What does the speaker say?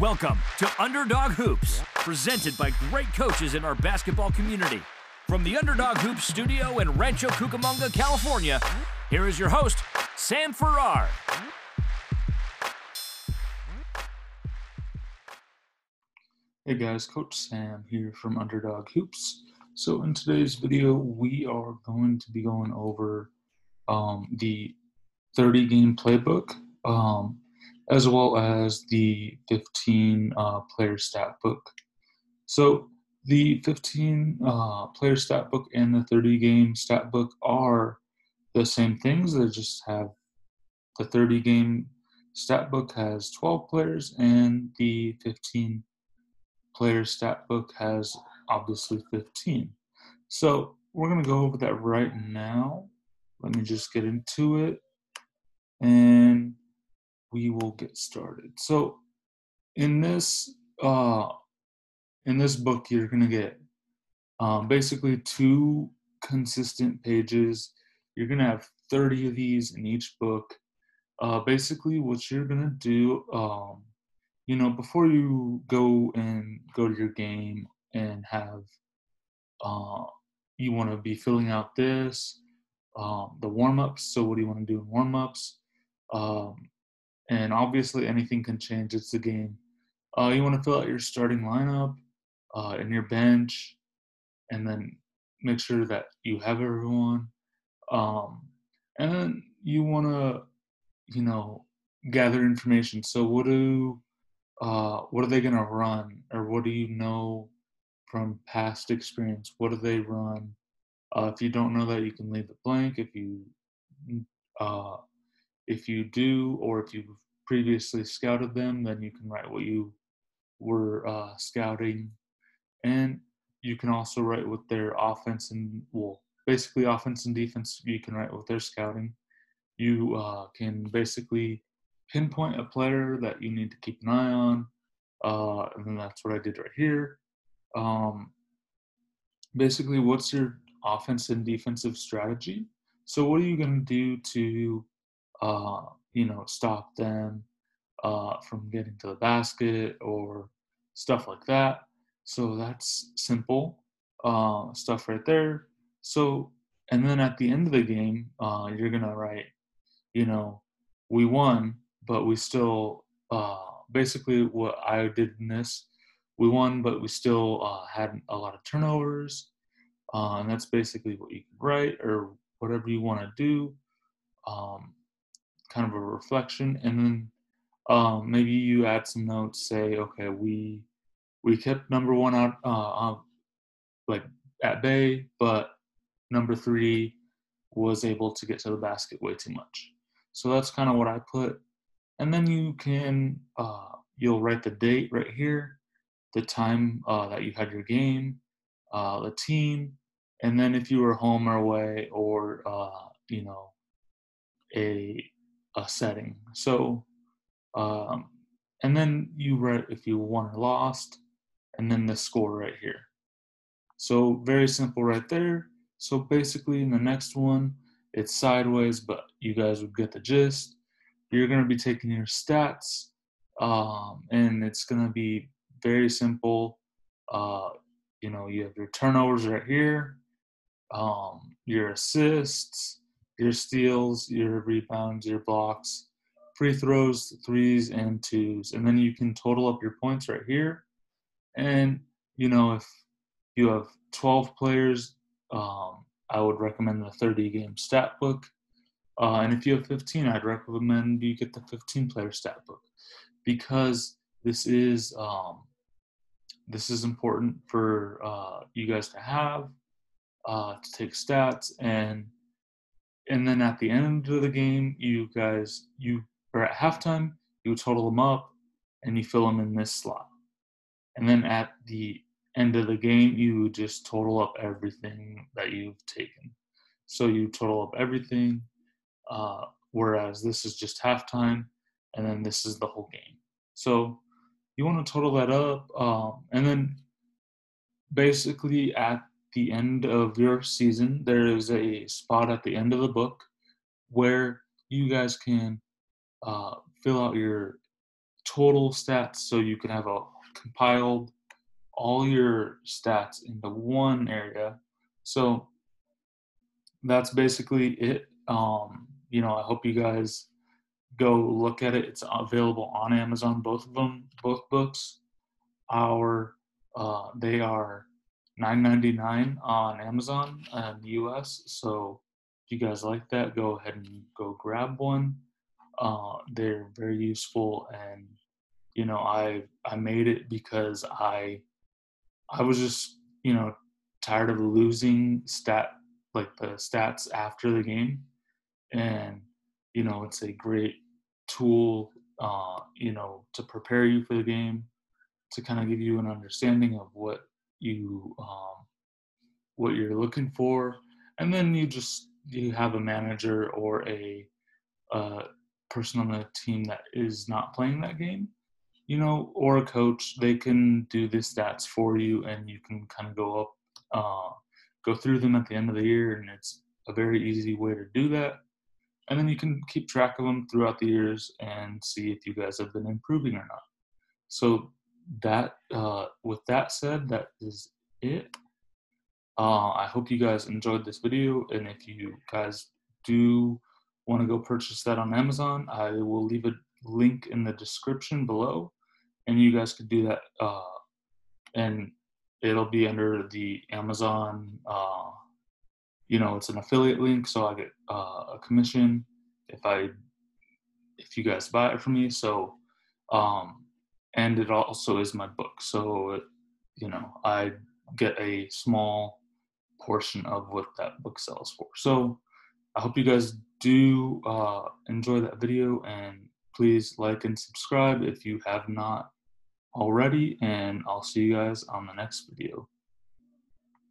Welcome to Underdog Hoops, presented by great coaches in our basketball community. From the Underdog Hoops studio in Rancho Cucamonga, California, here is your host, Sam Farrar. Hey guys, Coach Sam here from Underdog Hoops. So in today's video, we are going to be going over um, the 30 game playbook, um, as well as the 15 uh, player stat book. So the 15 uh, player stat book and the 30 game stat book are the same things. They just have the 30 game stat book has 12 players and the 15 player stat book has obviously 15. So we're going to go over that right now. Let me just get into it and we will get started. So in this uh, in this book, you're to get um, basically two consistent pages. You're to have 30 of these in each book. Uh, basically, what you're to do um, you know, before you go and go to your game and have, uh, you want to be filling out this, um, the warm ups. So, what do you want to do in warm ups? Um, and obviously, anything can change. It's the game. Uh, you want to fill out your starting lineup uh, and your bench, and then make sure that you have everyone. Um, and then you want to, you know, gather information. So, what do uh, what are they going to run or what do you know from past experience what do they run uh, if you don't know that you can leave it blank if you uh, if you do or if you've previously scouted them then you can write what you were uh, scouting and you can also write what their offense and well basically offense and defense you can write with their scouting you uh, can basically pinpoint a player that you need to keep an eye on. Uh, and that's what I did right here. Um, basically, what's your offense and defensive strategy? So, what are you going to do to, uh, you know, stop them uh, from getting to the basket or stuff like that? So that's simple uh, stuff right there. So, and then at the end of the game, uh, you're gonna write, you know, we won but we still uh, basically what I did in this, we won, but we still uh, had a lot of turnovers, uh, and that's basically what you can write or whatever you want to do, um, kind of a reflection, and then um, maybe you add some notes. Say, okay, we we kept number one out uh, like at bay, but number three was able to get to the basket way too much. So that's kind of what I put and then you can uh, you'll write the date right here the time uh, that you had your game uh, the team and then if you were home or away or uh, you know a a setting. So um, and then you write if you won or lost and then the score right here. So very simple right there. So basically in the next one it's sideways but you guys would get the gist. You're to be taking your stats, um, and it's to be very simple. Uh, you know, you have your turnovers right here, um, your assists, your steals, your rebounds, your blocks, free throws, threes, and twos. And then you can total up your points right here. And, you know, if you have 12 players, um, I would recommend the 30 game stat book. Uh, and if you have 15, I'd recommend you get the 15 player stat book because this is um, this is important for uh, you guys to have uh, to take stats and and then at the end of the game, you guys you are at halftime you total them up and you fill them in this slot, and then at the end of the game you just total up everything that you've taken. So you total up everything uh, whereas this is just halftime, and then this is the whole game. So you want to total that up, um, and then basically at the end of your season, there is a spot at the end of the book where you guys can uh, fill out your total stats so you can have a compiled all your stats into one area. So that's basically it. Um, you know, I hope you guys go look at it. It's available on Amazon, both of them, both books. Our uh, they are nine ninety nine on Amazon in the US. So if you guys like that, go ahead and go grab one. Uh, they're very useful, and you know, I I made it because I I was just you know tired of losing stat like the stats after the game, and you know, it's a great tool, uh, you know, to prepare you for the game, to kind of give you an understanding of what you um, what you're looking for, and then you just you have a manager or a uh, person on the team that is not playing that game, you know, or a coach, they can do the stats for you, and you can kind of go up, uh, go through them at the end of the year, and it's a very easy way to do that. And then you can keep track of them throughout the years and see if you guys have been improving or not. So that, uh, with that said, that is it. Uh, I hope you guys enjoyed this video, and if you guys do want to go purchase that on Amazon, I will leave a link in the description below, and you guys could do that. Uh, and it'll be under the Amazon. Uh, you know, it's an affiliate link, so I get uh, a commission if I if you guys buy it from me. So, um, and it also is my book, so you know I get a small portion of what that book sells for. So I hope you guys do uh, enjoy that video and please like and subscribe if you have not already and I'll see you guys on the next video.